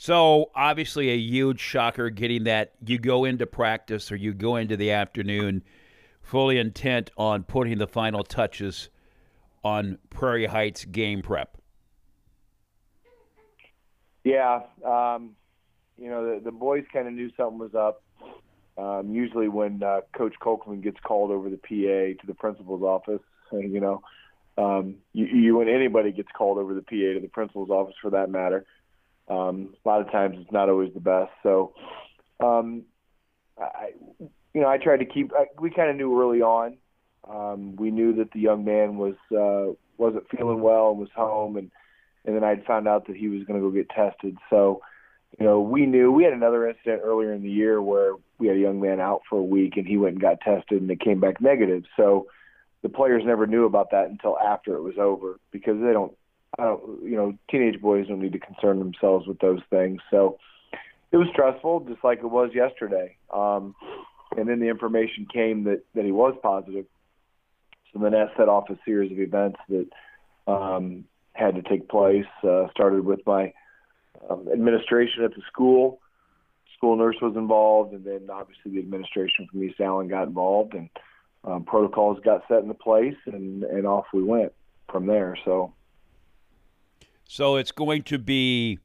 So obviously a huge shocker getting that you go into practice or you go into the afternoon fully intent on putting the final touches on Prairie Heights game prep. Yeah, um, you know the, the boys kind of knew something was up. Um, usually, when uh, Coach Colkman gets called over the PA to the principal's office, you know, um, you, you when anybody gets called over the PA to the principal's office, for that matter, um, a lot of times it's not always the best. So, um, I, you know, I tried to keep. I, we kind of knew early on. Um, we knew that the young man was uh, wasn't feeling well and was home, and and then I'd found out that he was going to go get tested. So, you know, we knew we had another incident earlier in the year where we had a young man out for a week and he went and got tested and it came back negative. So the players never knew about that until after it was over because they don't, I don't, you know, teenage boys don't need to concern themselves with those things. So it was stressful, just like it was yesterday. Um, and then the information came that that he was positive. So then that set off a series of events that um, had to take place. Uh, started with my um, administration at the school. School nurse was involved, and then obviously the administration from East Allen got involved, and um, protocols got set into place, and, and off we went from there. So, so it's going to be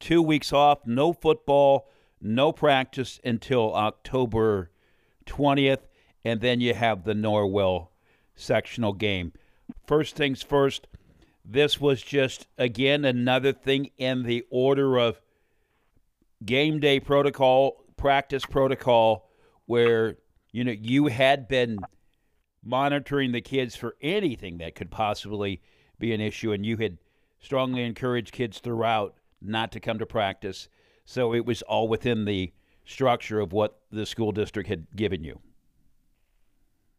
two weeks off, no football, no practice until October twentieth, and then you have the Norwell sectional game. First things first this was just, again, another thing in the order of game day protocol, practice protocol, where, you know, you had been monitoring the kids for anything that could possibly be an issue, and you had strongly encourage kids throughout not to come to practice. So it was all within the structure of what the school district had given you.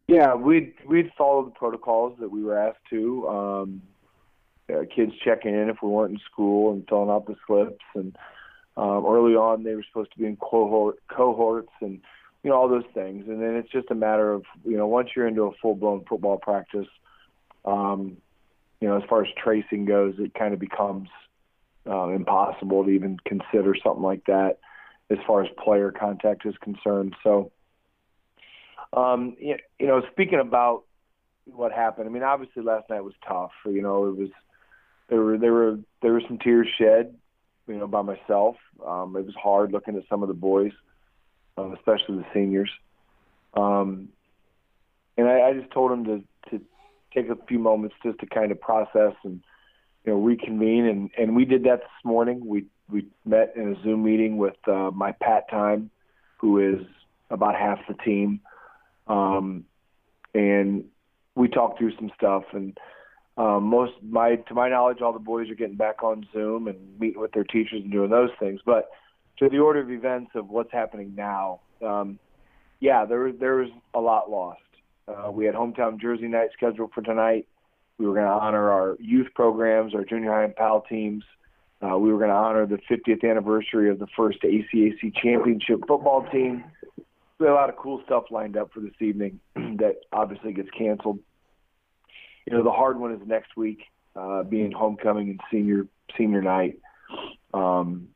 Yeah, we'd we'd followed the protocols that we were asked to. Um, uh, kids checking in if we weren't in school and filling out the slips. And um, early on, they were supposed to be in cohort cohorts and you know all those things. And then it's just a matter of you know once you're into a full blown football practice, um, you know as far as tracing goes, it kind of becomes uh, impossible to even consider something like that as far as player contact is concerned. So. Um, you know, speaking about what happened, I mean, obviously last night was tough. You know, it was there were there were there were some tears shed, you know, by myself. Um, it was hard looking at some of the boys, um, especially the seniors. Um, and I, I just told them to to take a few moments just to kind of process and you know reconvene and and we did that this morning. We we met in a Zoom meeting with uh, my Pat Time, who is about half the team, um, and we talked through some stuff and um, most my to my knowledge, all the boys are getting back on Zoom and meeting with their teachers and doing those things. But to the order of events of what's happening now, um, yeah, there there was a lot lost. Uh, we had hometown Jersey night scheduled for tonight. We were going to honor our youth programs, our junior high and PAL teams. Uh, we were going to honor the 50th anniversary of the first ACAC championship football team. We had a lot of cool stuff lined up for this evening that obviously gets canceled you know, the hard one is next week, uh, being homecoming and senior senior night. Um,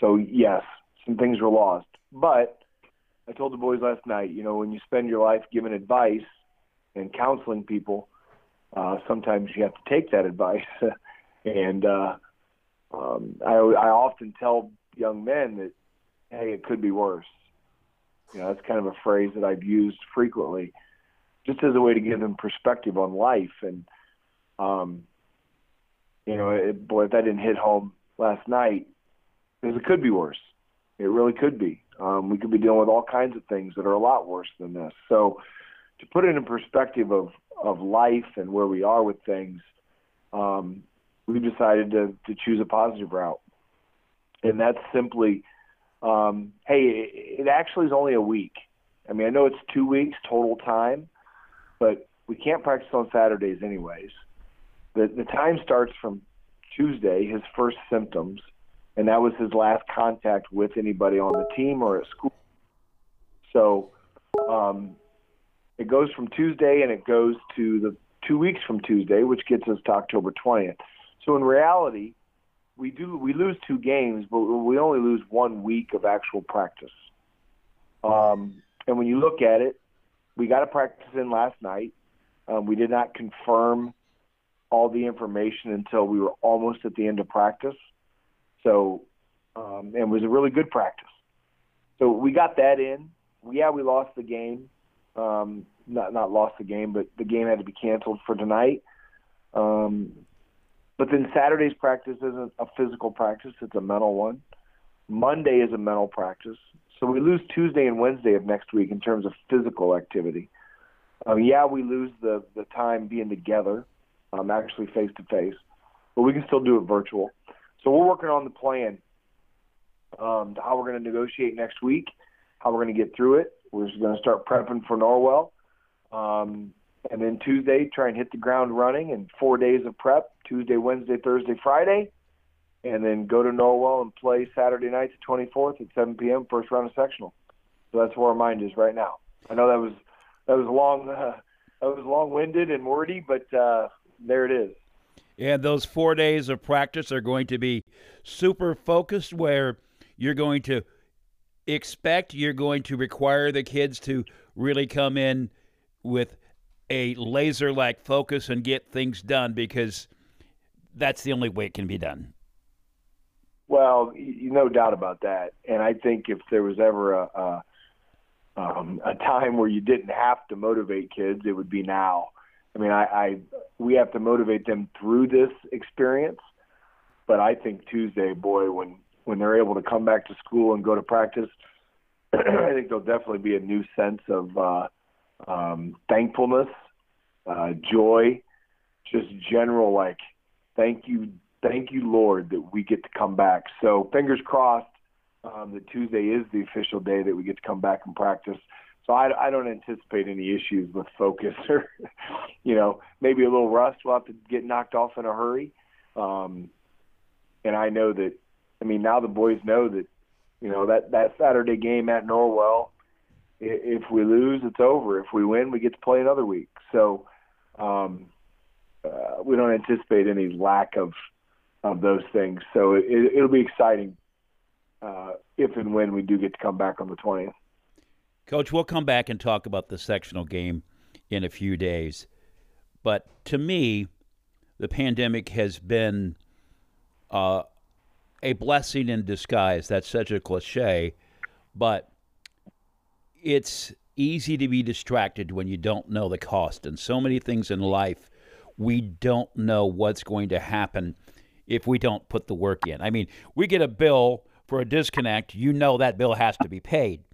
so yes, some things were lost, but I told the boys last night, you know, when you spend your life giving advice and counseling people, uh, sometimes you have to take that advice. and uh, um, I, I often tell young men that, hey, it could be worse. You know, that's kind of a phrase that I've used frequently just as a way to give them perspective on life. And, um, you know, it, boy, if that didn't hit home last night, because it could be worse. It really could be. Um, we could be dealing with all kinds of things that are a lot worse than this. So, to put it in perspective of of life and where we are with things, um, we've decided to to choose a positive route, and that's simply, um, hey, it, it actually is only a week. I mean, I know it's two weeks total time, but we can't practice on Saturdays anyways. The the time starts from Tuesday, his first symptoms, and that was his last contact with anybody on the team or at school. So um, it goes from Tuesday and it goes to the two weeks from Tuesday, which gets us to October 20th. So in reality, we do we lose two games, but we only lose one week of actual practice. Um, and when you look at it, we got a practice in last night. Um, we did not confirm all the information until we were almost at the end of practice. So, um, and it was a really good practice. So we got that in. Yeah, we lost the game. Um, not not lost the game, but the game had to be canceled for tonight. Um, but then Saturday's practice isn't a physical practice; it's a mental one. Monday is a mental practice. So we lose Tuesday and Wednesday of next week in terms of physical activity. Um, yeah, we lose the the time being together, um, actually face to face, but we can still do it virtual. So we're working on the plan, um, how we're going to negotiate next week, how we're going to get through it. We're just going to start prepping for Norwell, um, and then Tuesday try and hit the ground running. And four days of prep: Tuesday, Wednesday, Thursday, Friday and then go to Norwell and play Saturday night, the 24th at 7 p.m. first round of sectional. So that's where our mind is right now. I know that was that was long uh, that was long-winded and wordy, but uh, there it is. And those four days of practice are going to be super focused, where you're going to expect you're going to require the kids to really come in with a laser-like focus and get things done because that's the only way it can be done. Well, no doubt about that. And I think if there was ever a, a um, a time where you didn't have to motivate kids, it would be now. I mean, I, I we have to motivate them through this experience, but I think Tuesday, boy, when when they're able to come back to school and go to practice, I think there'll definitely be a new sense of uh, um, thankfulness, uh, joy, just general like, thank you, thank you, Lord, that we get to come back. So fingers crossed um, that Tuesday is the official day that we get to come back and practice. So I, I don't anticipate any issues with focus or, you know, maybe a little rust. We'll have to get knocked off in a hurry. Um, and I know that, I mean, now the boys know that, you know, that, that Saturday game at Norwell, if we lose, it's over. If we win, we get to play another week. So um, uh, we don't anticipate any lack of of those things. So it, it'll be exciting uh, if and when we do get to come back on the 20th. Coach, we'll come back and talk about the sectional game in a few days. But to me, the pandemic has been uh, a blessing in disguise. That's such a cliche, but it's easy to be distracted when you don't know the cost. And so many things in life, we don't know what's going to happen if we don't put the work in. I mean, we get a bill for a disconnect, you know that bill has to be paid.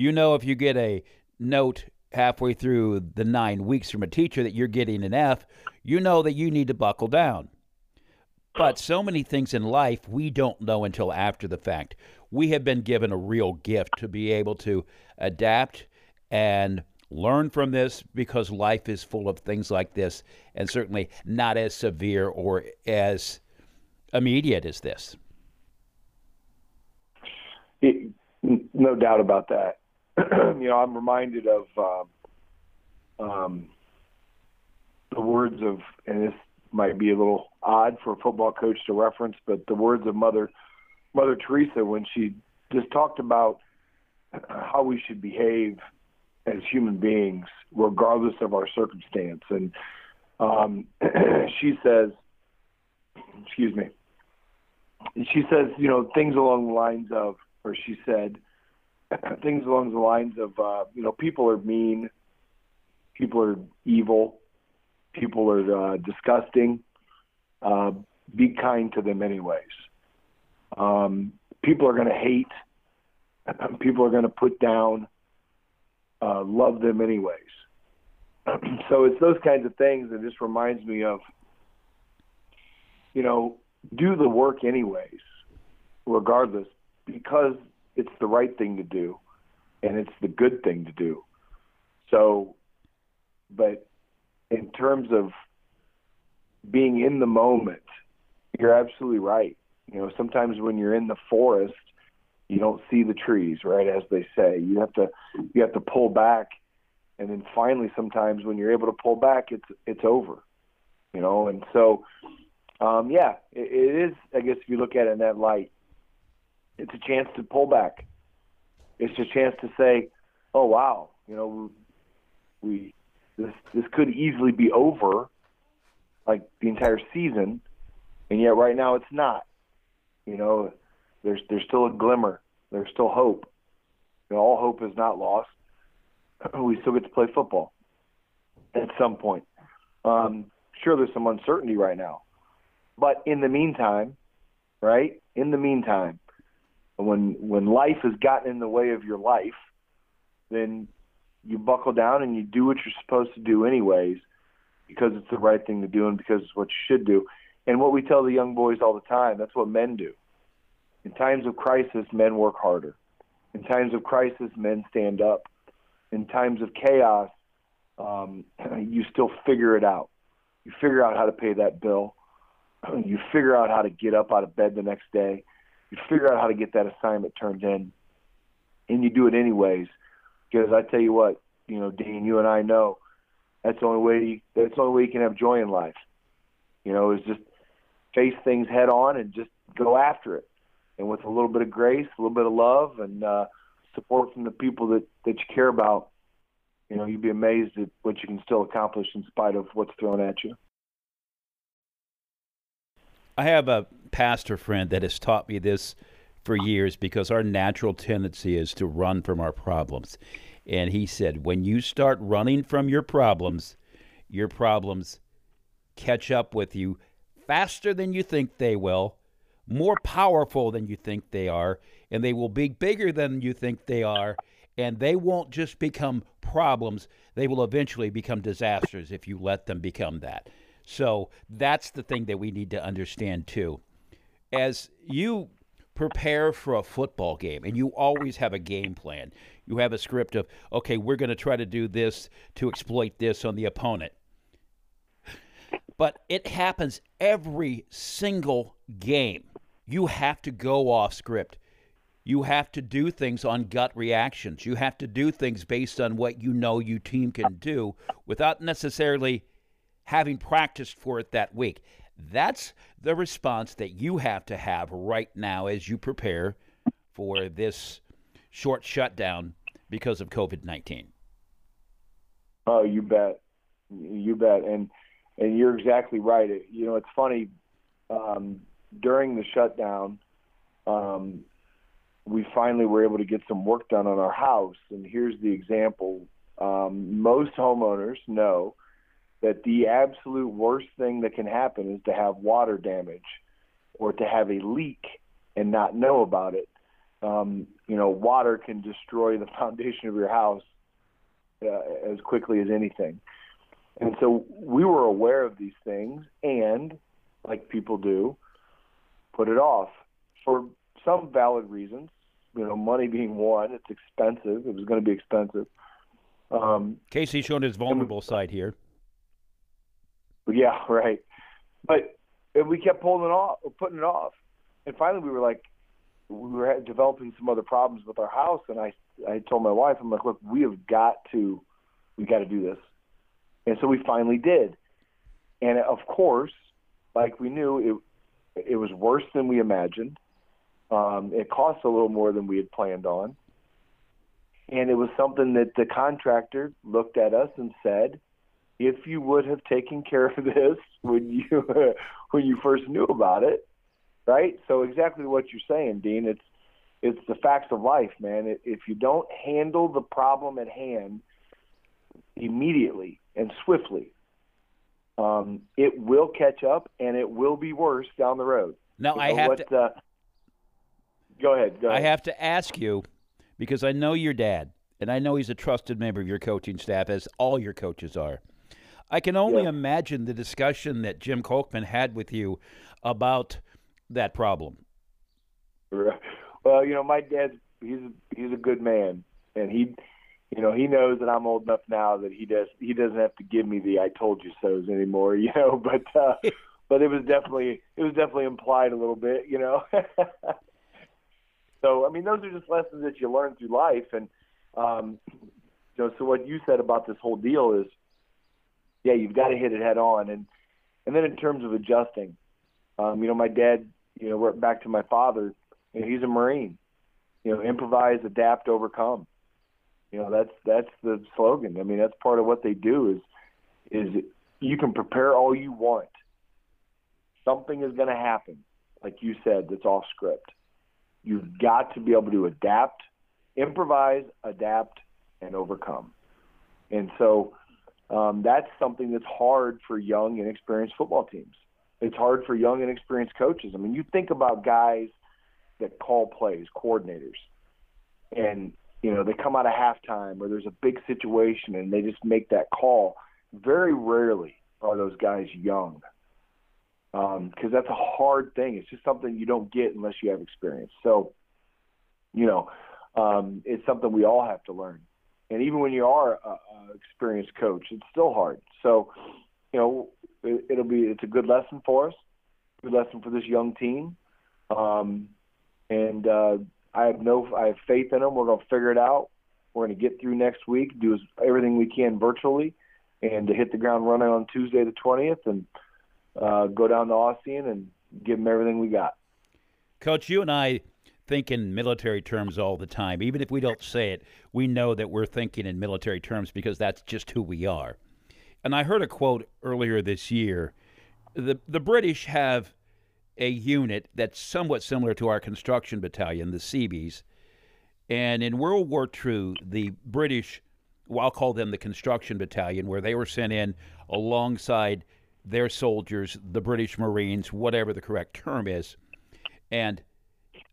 You know if you get a note halfway through the nine weeks from a teacher that you're getting an F, you know that you need to buckle down. But so many things in life we don't know until after the fact. We have been given a real gift to be able to adapt and learn from this because life is full of things like this and certainly not as severe or as immediate as this. It, no doubt about that. you know, I'm reminded of um, um, the words of, and this might be a little odd for a football coach to reference, but the words of Mother Mother Teresa when she just talked about how we should behave as human beings, regardless of our circumstance. And um, she says, excuse me, she says, you know, things along the lines of, or she said, things along the lines of, uh, you know, people are mean, people are evil, people are uh, disgusting. Uh, be kind to them anyways. Um, people are going to hate. People are going to put down. Uh, love them anyways. so it's those kinds of things that just reminds me of, you know, do the work anyways, regardless, because it's the right thing to do and it's the good thing to do. So, but in terms of being in the moment, you're absolutely right. You know, sometimes when you're in the forest, you don't see the trees, right? As they say, you have to you have to pull back, and then finally, sometimes when you're able to pull back, it's it's over. You know, and so um, yeah, it, it is. I guess if you look at it in that light, it's a chance to pull back. It's a chance to say, "Oh wow, you know, we this this could easily be over, like the entire season, and yet right now it's not. You know, there's there's still a glimmer. There's still hope. You know, all hope is not lost. We still get to play football at some point. Um, sure, there's some uncertainty right now, but in the meantime, right? In the meantime, when when life has gotten in the way of your life, then you buckle down and you do what you're supposed to do anyways, because it's the right thing to do and because it's what you should do. And what we tell the young boys all the time, that's what men do. In times of crisis, men work harder. In times of crisis, men stand up. In times of chaos, um, you still figure it out. You figure out how to pay that bill. You figure out how to get up out of bed the next day. You figure out how to get that assignment turned in, and you do it anyways. Because I tell you what, you know, Dean, you and I know that's the only way. You, that's the only way you can have joy in life. You know, is just face things head on and just go after it. And with a little bit of grace, a little bit of love, and uh, support from the people that that you care about, you know, you'd be amazed at what you can still accomplish in spite of what's thrown at you. I have a pastor friend that has taught me this for years because our natural tendency is to run from our problems. And he said, when you start running from your problems, your problems catch up with you faster than you think they will, more powerful than you think they are, and they will be bigger than you think they are. And they won't just become problems, they will eventually become disasters if you let them become that. So that's the thing that we need to understand too. As you prepare for a football game and you always have a game plan, you have a script of, okay, we're going to try to do this to exploit this on the opponent. But it happens every single game. You have to go off script. You have to do things on gut reactions. You have to do things based on what you know your team can do without necessarily having practiced for it that week. That's the response that you have to have right now as you prepare for this short shutdown because of COVID 19. Oh, you bet. You bet. And and you're exactly right. It, you know, it's funny. Um, during the shutdown, um, we finally were able to get some work done on our house. And here's the example. Um, most homeowners know that the absolute worst thing that can happen is to have water damage or to have a leak and not know about it. Um, you know, water can destroy the foundation of your house uh, as quickly as anything. And so we were aware of these things and, like people do, put it off for some valid reasons. You know, money being one, it's expensive. It was going to be expensive. Um, Casey showed his vulnerable side here. Yeah, right. But we kept pulling it off, putting it off, and finally we were like, we were developing some other problems with our house, and I I told my wife, I'm like, look, we have got to, we got to do this, and so we finally did, and of course, like we knew, it it was worse than we imagined. Um, it cost a little more than we had planned on, and it was something that the contractor looked at us and said, if you would have taken care of this when you when you first knew about it, right? So exactly what you're saying, Dean. It's it's the facts of life, man. If you don't handle the problem at hand immediately and swiftly, um, it will catch up and it will be worse down the road. Now I have what, to. Uh, go ahead. Go ahead. I have to ask you because I know your dad, and I know he's a trusted member of your coaching staff, as all your coaches are. I can only yeah. imagine the discussion that Jim Kolkman had with you about that problem. Well, you know, my dad he's he's a good man, and he, you know, he knows that I'm old enough now that he does he doesn't have to give me the "I told you so"s anymore, you know. But uh, but it was definitely it was definitely implied a little bit, you know. so I mean, those are just lessons that you learn through life, and um, you know. So what you said about this whole deal is yeah, you've got to hit it head on. And and then in terms of adjusting, Um, you know, my dad, you know, we're back to my father, you know, he's a Marine. You know, improvise, adapt, overcome. You know, that's that's the slogan. I mean, that's part of what they do is is you can prepare all you want. Something is going to happen, like you said, that's off script. You've got to be able to adapt, improvise, adapt, and overcome. And so um, that's something that's hard for young and experienced football teams. It's hard for young and experienced coaches. I mean, you think about guys that call plays, coordinators, and you know they come out of halftime or there's a big situation and they just make that call. Very rarely are those guys young because um, that's a hard thing. It's just something you don't get unless you have experience. So, you know, um, it's something we all have to learn. And even when you are a, a experienced coach, it's still hard. So, you know, it, it'll be it's a good lesson for us, good lesson for this young team. Um, and uh, I have no, I have faith in them. We're going to figure it out. We're going to get through next week, do everything we can virtually, and to hit the ground running on Tuesday the twentieth, and uh, go down to Ossian and give them everything we got. Coach, you and I think in military terms all the time. Even if we don't say it, we know that we're thinking in military terms because that's just who we are. And I heard a quote earlier this year. The the British have a unit that's somewhat similar to our construction battalion, the Seabees. And in World War II, the British, well, I'll call them the construction battalion, where they were sent in alongside their soldiers, the British Marines, whatever the correct term is. And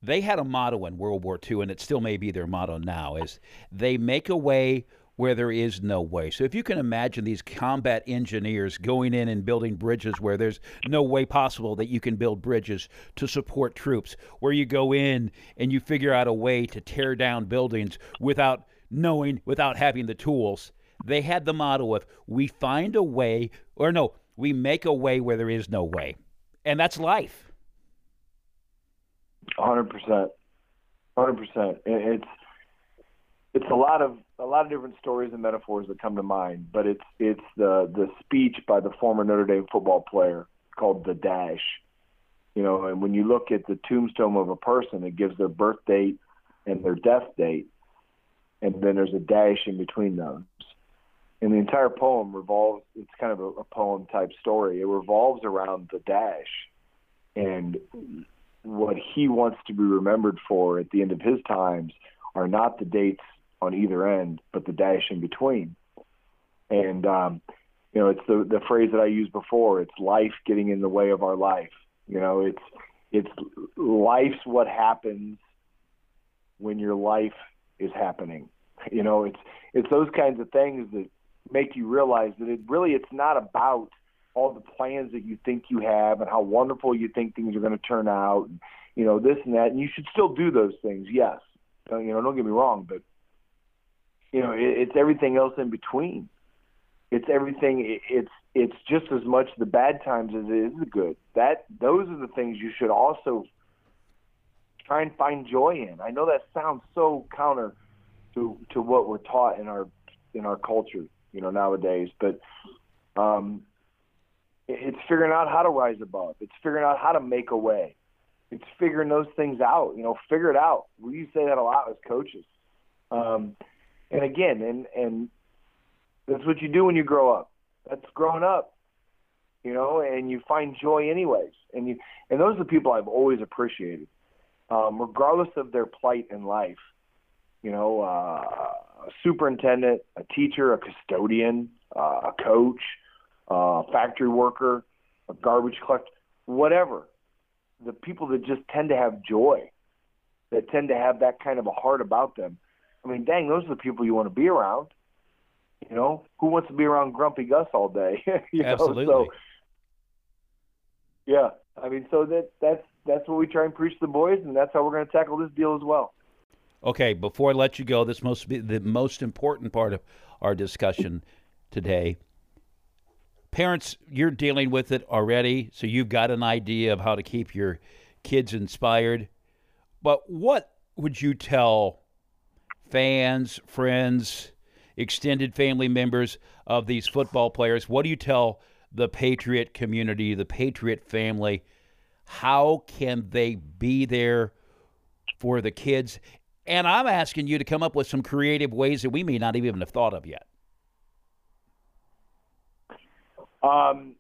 they had a motto in World War II, and it still may be their motto now, is they make a way where there is no way. So if you can imagine these combat engineers going in and building bridges where there's no way possible that you can build bridges to support troops, where you go in and you figure out a way to tear down buildings without knowing, without having the tools. They had the motto of we find a way, or no, we make a way where there is no way. And that's life. 100%. 100%. It's it's a lot of a lot of different stories and metaphors that come to mind, but it's it's the the speech by the former Notre Dame football player called the dash. You know, and when you look at the tombstone of a person, it gives their birth date and their death date, and then there's a dash in between those and the entire poem revolves it's kind of a, a poem type story it revolves around the dash and what he wants to be remembered for at the end of his times are not the dates on either end but the dash in between. And um you know it's the the phrase that I used before it's life getting in the way of our life. You know it's it's life's what happens when your life is happening. You know it's it's those kinds of things that make you realize that it really it's not about all the plans that you think you have and how wonderful you think things are going to turn out, and, you know this and that, and you should still do those things. Yes, you know, don't get me wrong, but you know, it, it's everything else in between. It's everything. It's it's just as much the bad times as it is the good. That those are the things you should also try and find joy in. I know that sounds so counter to to what we're taught in our in our culture you know, nowadays. But um, it's figuring out how to rise above. It's figuring out how to make a way. It's figuring those things out. You know, figure it out. We say that a lot as coaches. Um, and again, and and that's what you do when you grow up. That's growing up. You know, and you find joy anyways. And you and those are the people I've always appreciated, um, regardless of their plight in life. You know, uh, a superintendent, a teacher, a custodian, uh, a coach, uh, a factory worker, a garbage collector, whatever. The people that just tend to have joy, that tend to have that kind of a heart about them. I mean, dang, those are the people you want to be around. You know, who wants to be around grumpy Gus all day? you Absolutely. Know? So, yeah, I mean, so that that's that's what we try and preach to the boys, and that's how we're going to tackle this deal as well. Okay, before I let you go, this must be the most important part of our discussion today. Parents, you're dealing with it already, so you've got an idea of how to keep your kids inspired. But what would you tell fans, friends, extended family members of these football players? What do you tell the Patriot community, the Patriot family? how can they be there for the kids? And I'm asking you to come up with some creative ways that we may not even have thought of yet. Um,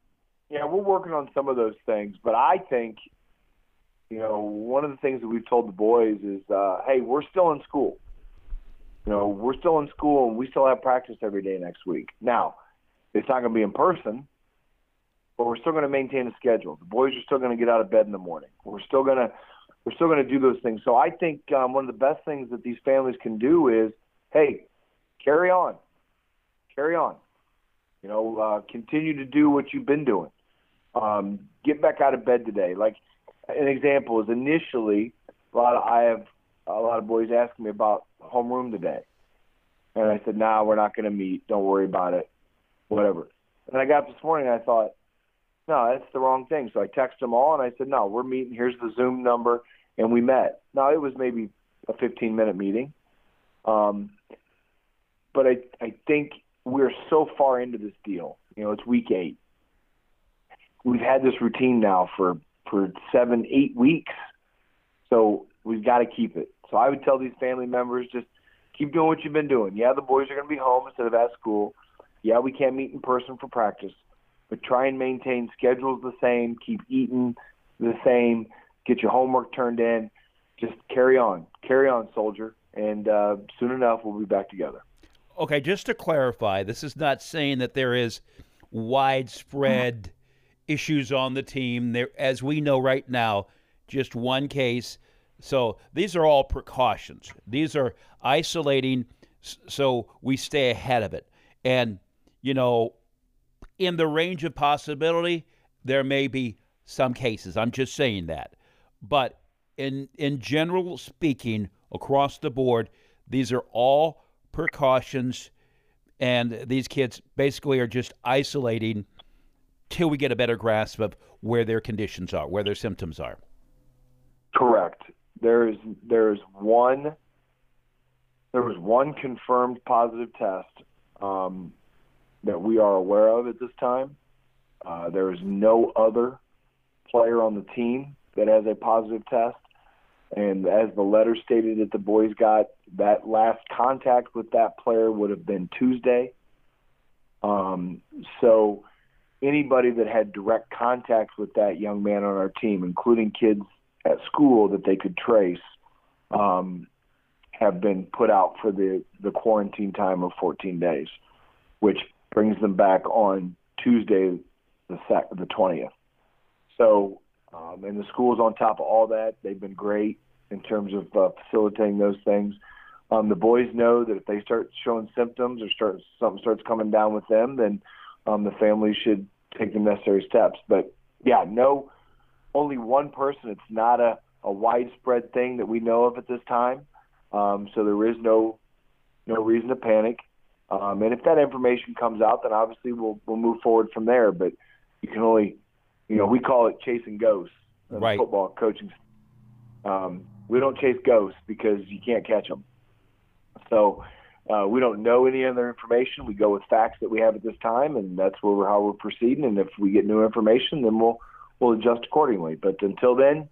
yeah, we're working on some of those things, but I think, you know, one of the things that we've told the boys is, uh, hey, we're still in school. You know, we're still in school and we still have practice every day next week. Now, it's not going to be in person, but we're still going to maintain a schedule. The boys are still going to get out of bed in the morning. We're still going to we're still going to do those things. So I think um, one of the best things that these families can do is, hey, carry on, carry on. You know, uh, continue to do what you've been doing. Um, get back out of bed today. Like an example is initially a lot of I have a lot of boys asking me about homeroom today, and I said, "Nah, we're not going to meet. Don't worry about it. Whatever." And I got up this morning and I thought, "No, that's the wrong thing." So I texted them all and I said, "No, we're meeting. Here's the Zoom number," and we met. Now it was maybe a 15 minute meeting, um, but I I think we're so far into this deal. You know, it's week eight. We've had this routine now for for seven, eight weeks. So we've got to keep it. So I would tell these family members just keep doing what you've been doing. Yeah, the boys are going to be home instead of at school. Yeah, we can't meet in person for practice, but try and maintain schedules the same. Keep eating the same. Get your homework turned in. Just carry on, carry on, soldier. And uh, soon enough, we'll be back together. Okay, just to clarify, this is not saying that there is widespread issues on the team. There, as we know right now, just one case. So these are all precautions. These are isolating, so we stay ahead of it. And you know, in the range of possibility, there may be some cases. I'm just saying that, but in in general speaking, across the board, these are all precautions, and these kids basically are just isolating till we get a better grasp of where their conditions are, where their symptoms are. Correct. There's there's one there was one confirmed positive test um, that we are aware of at this time. Uh, there is no other player on the team that has a positive test. And as the letter stated that the boys got, that last contact with that player would have been Tuesday. Um, so anybody that had direct contact with that young man on our team, including kids at school that they could trace, um, have been put out for the, the quarantine time of 14 days, which brings them back on Tuesday, the the 20th. So um, and the school's on top of all that. They've been great in terms of uh, facilitating those things. Um, the boys know that if they start showing symptoms or start something starts coming down with them, then um, the family should take the necessary steps. But yeah, no, only one person. It's not a, a widespread thing that we know of at this time. Um, so there is no no reason to panic. Um, and if that information comes out, then obviously we'll we'll move forward from there. But you can only you know, we call it chasing ghosts in right. football coaching. Um, we don't chase ghosts because you can't catch them. So uh, we don't know any other information. We go with facts that we have at this time, and that's where we're, how we're proceeding. And if we get new information, then we'll we'll adjust accordingly. But until then,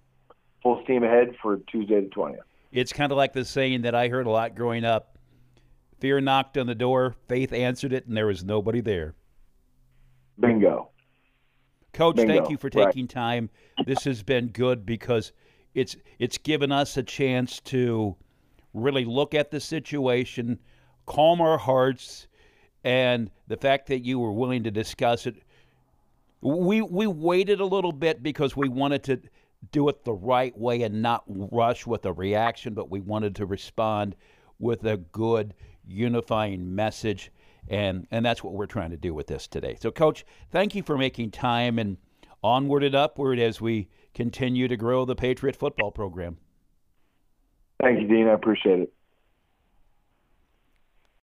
full steam ahead for Tuesday the twentieth. It's kind of like the saying that I heard a lot growing up: "Fear knocked on the door, faith answered it, and there was nobody there." Bingo. Coach, Bingo. thank you for taking right. time. This has been good because it's it's given us a chance to really look at the situation, calm our hearts, and the fact that you were willing to discuss it. We we waited a little bit because we wanted to do it the right way and not rush with a reaction, but we wanted to respond with a good unifying message and and that's what we're trying to do with this today. So, Coach, thank you for making time and onward and upward as we continue to grow the Patriot football program. Thank you, Dean. I appreciate it.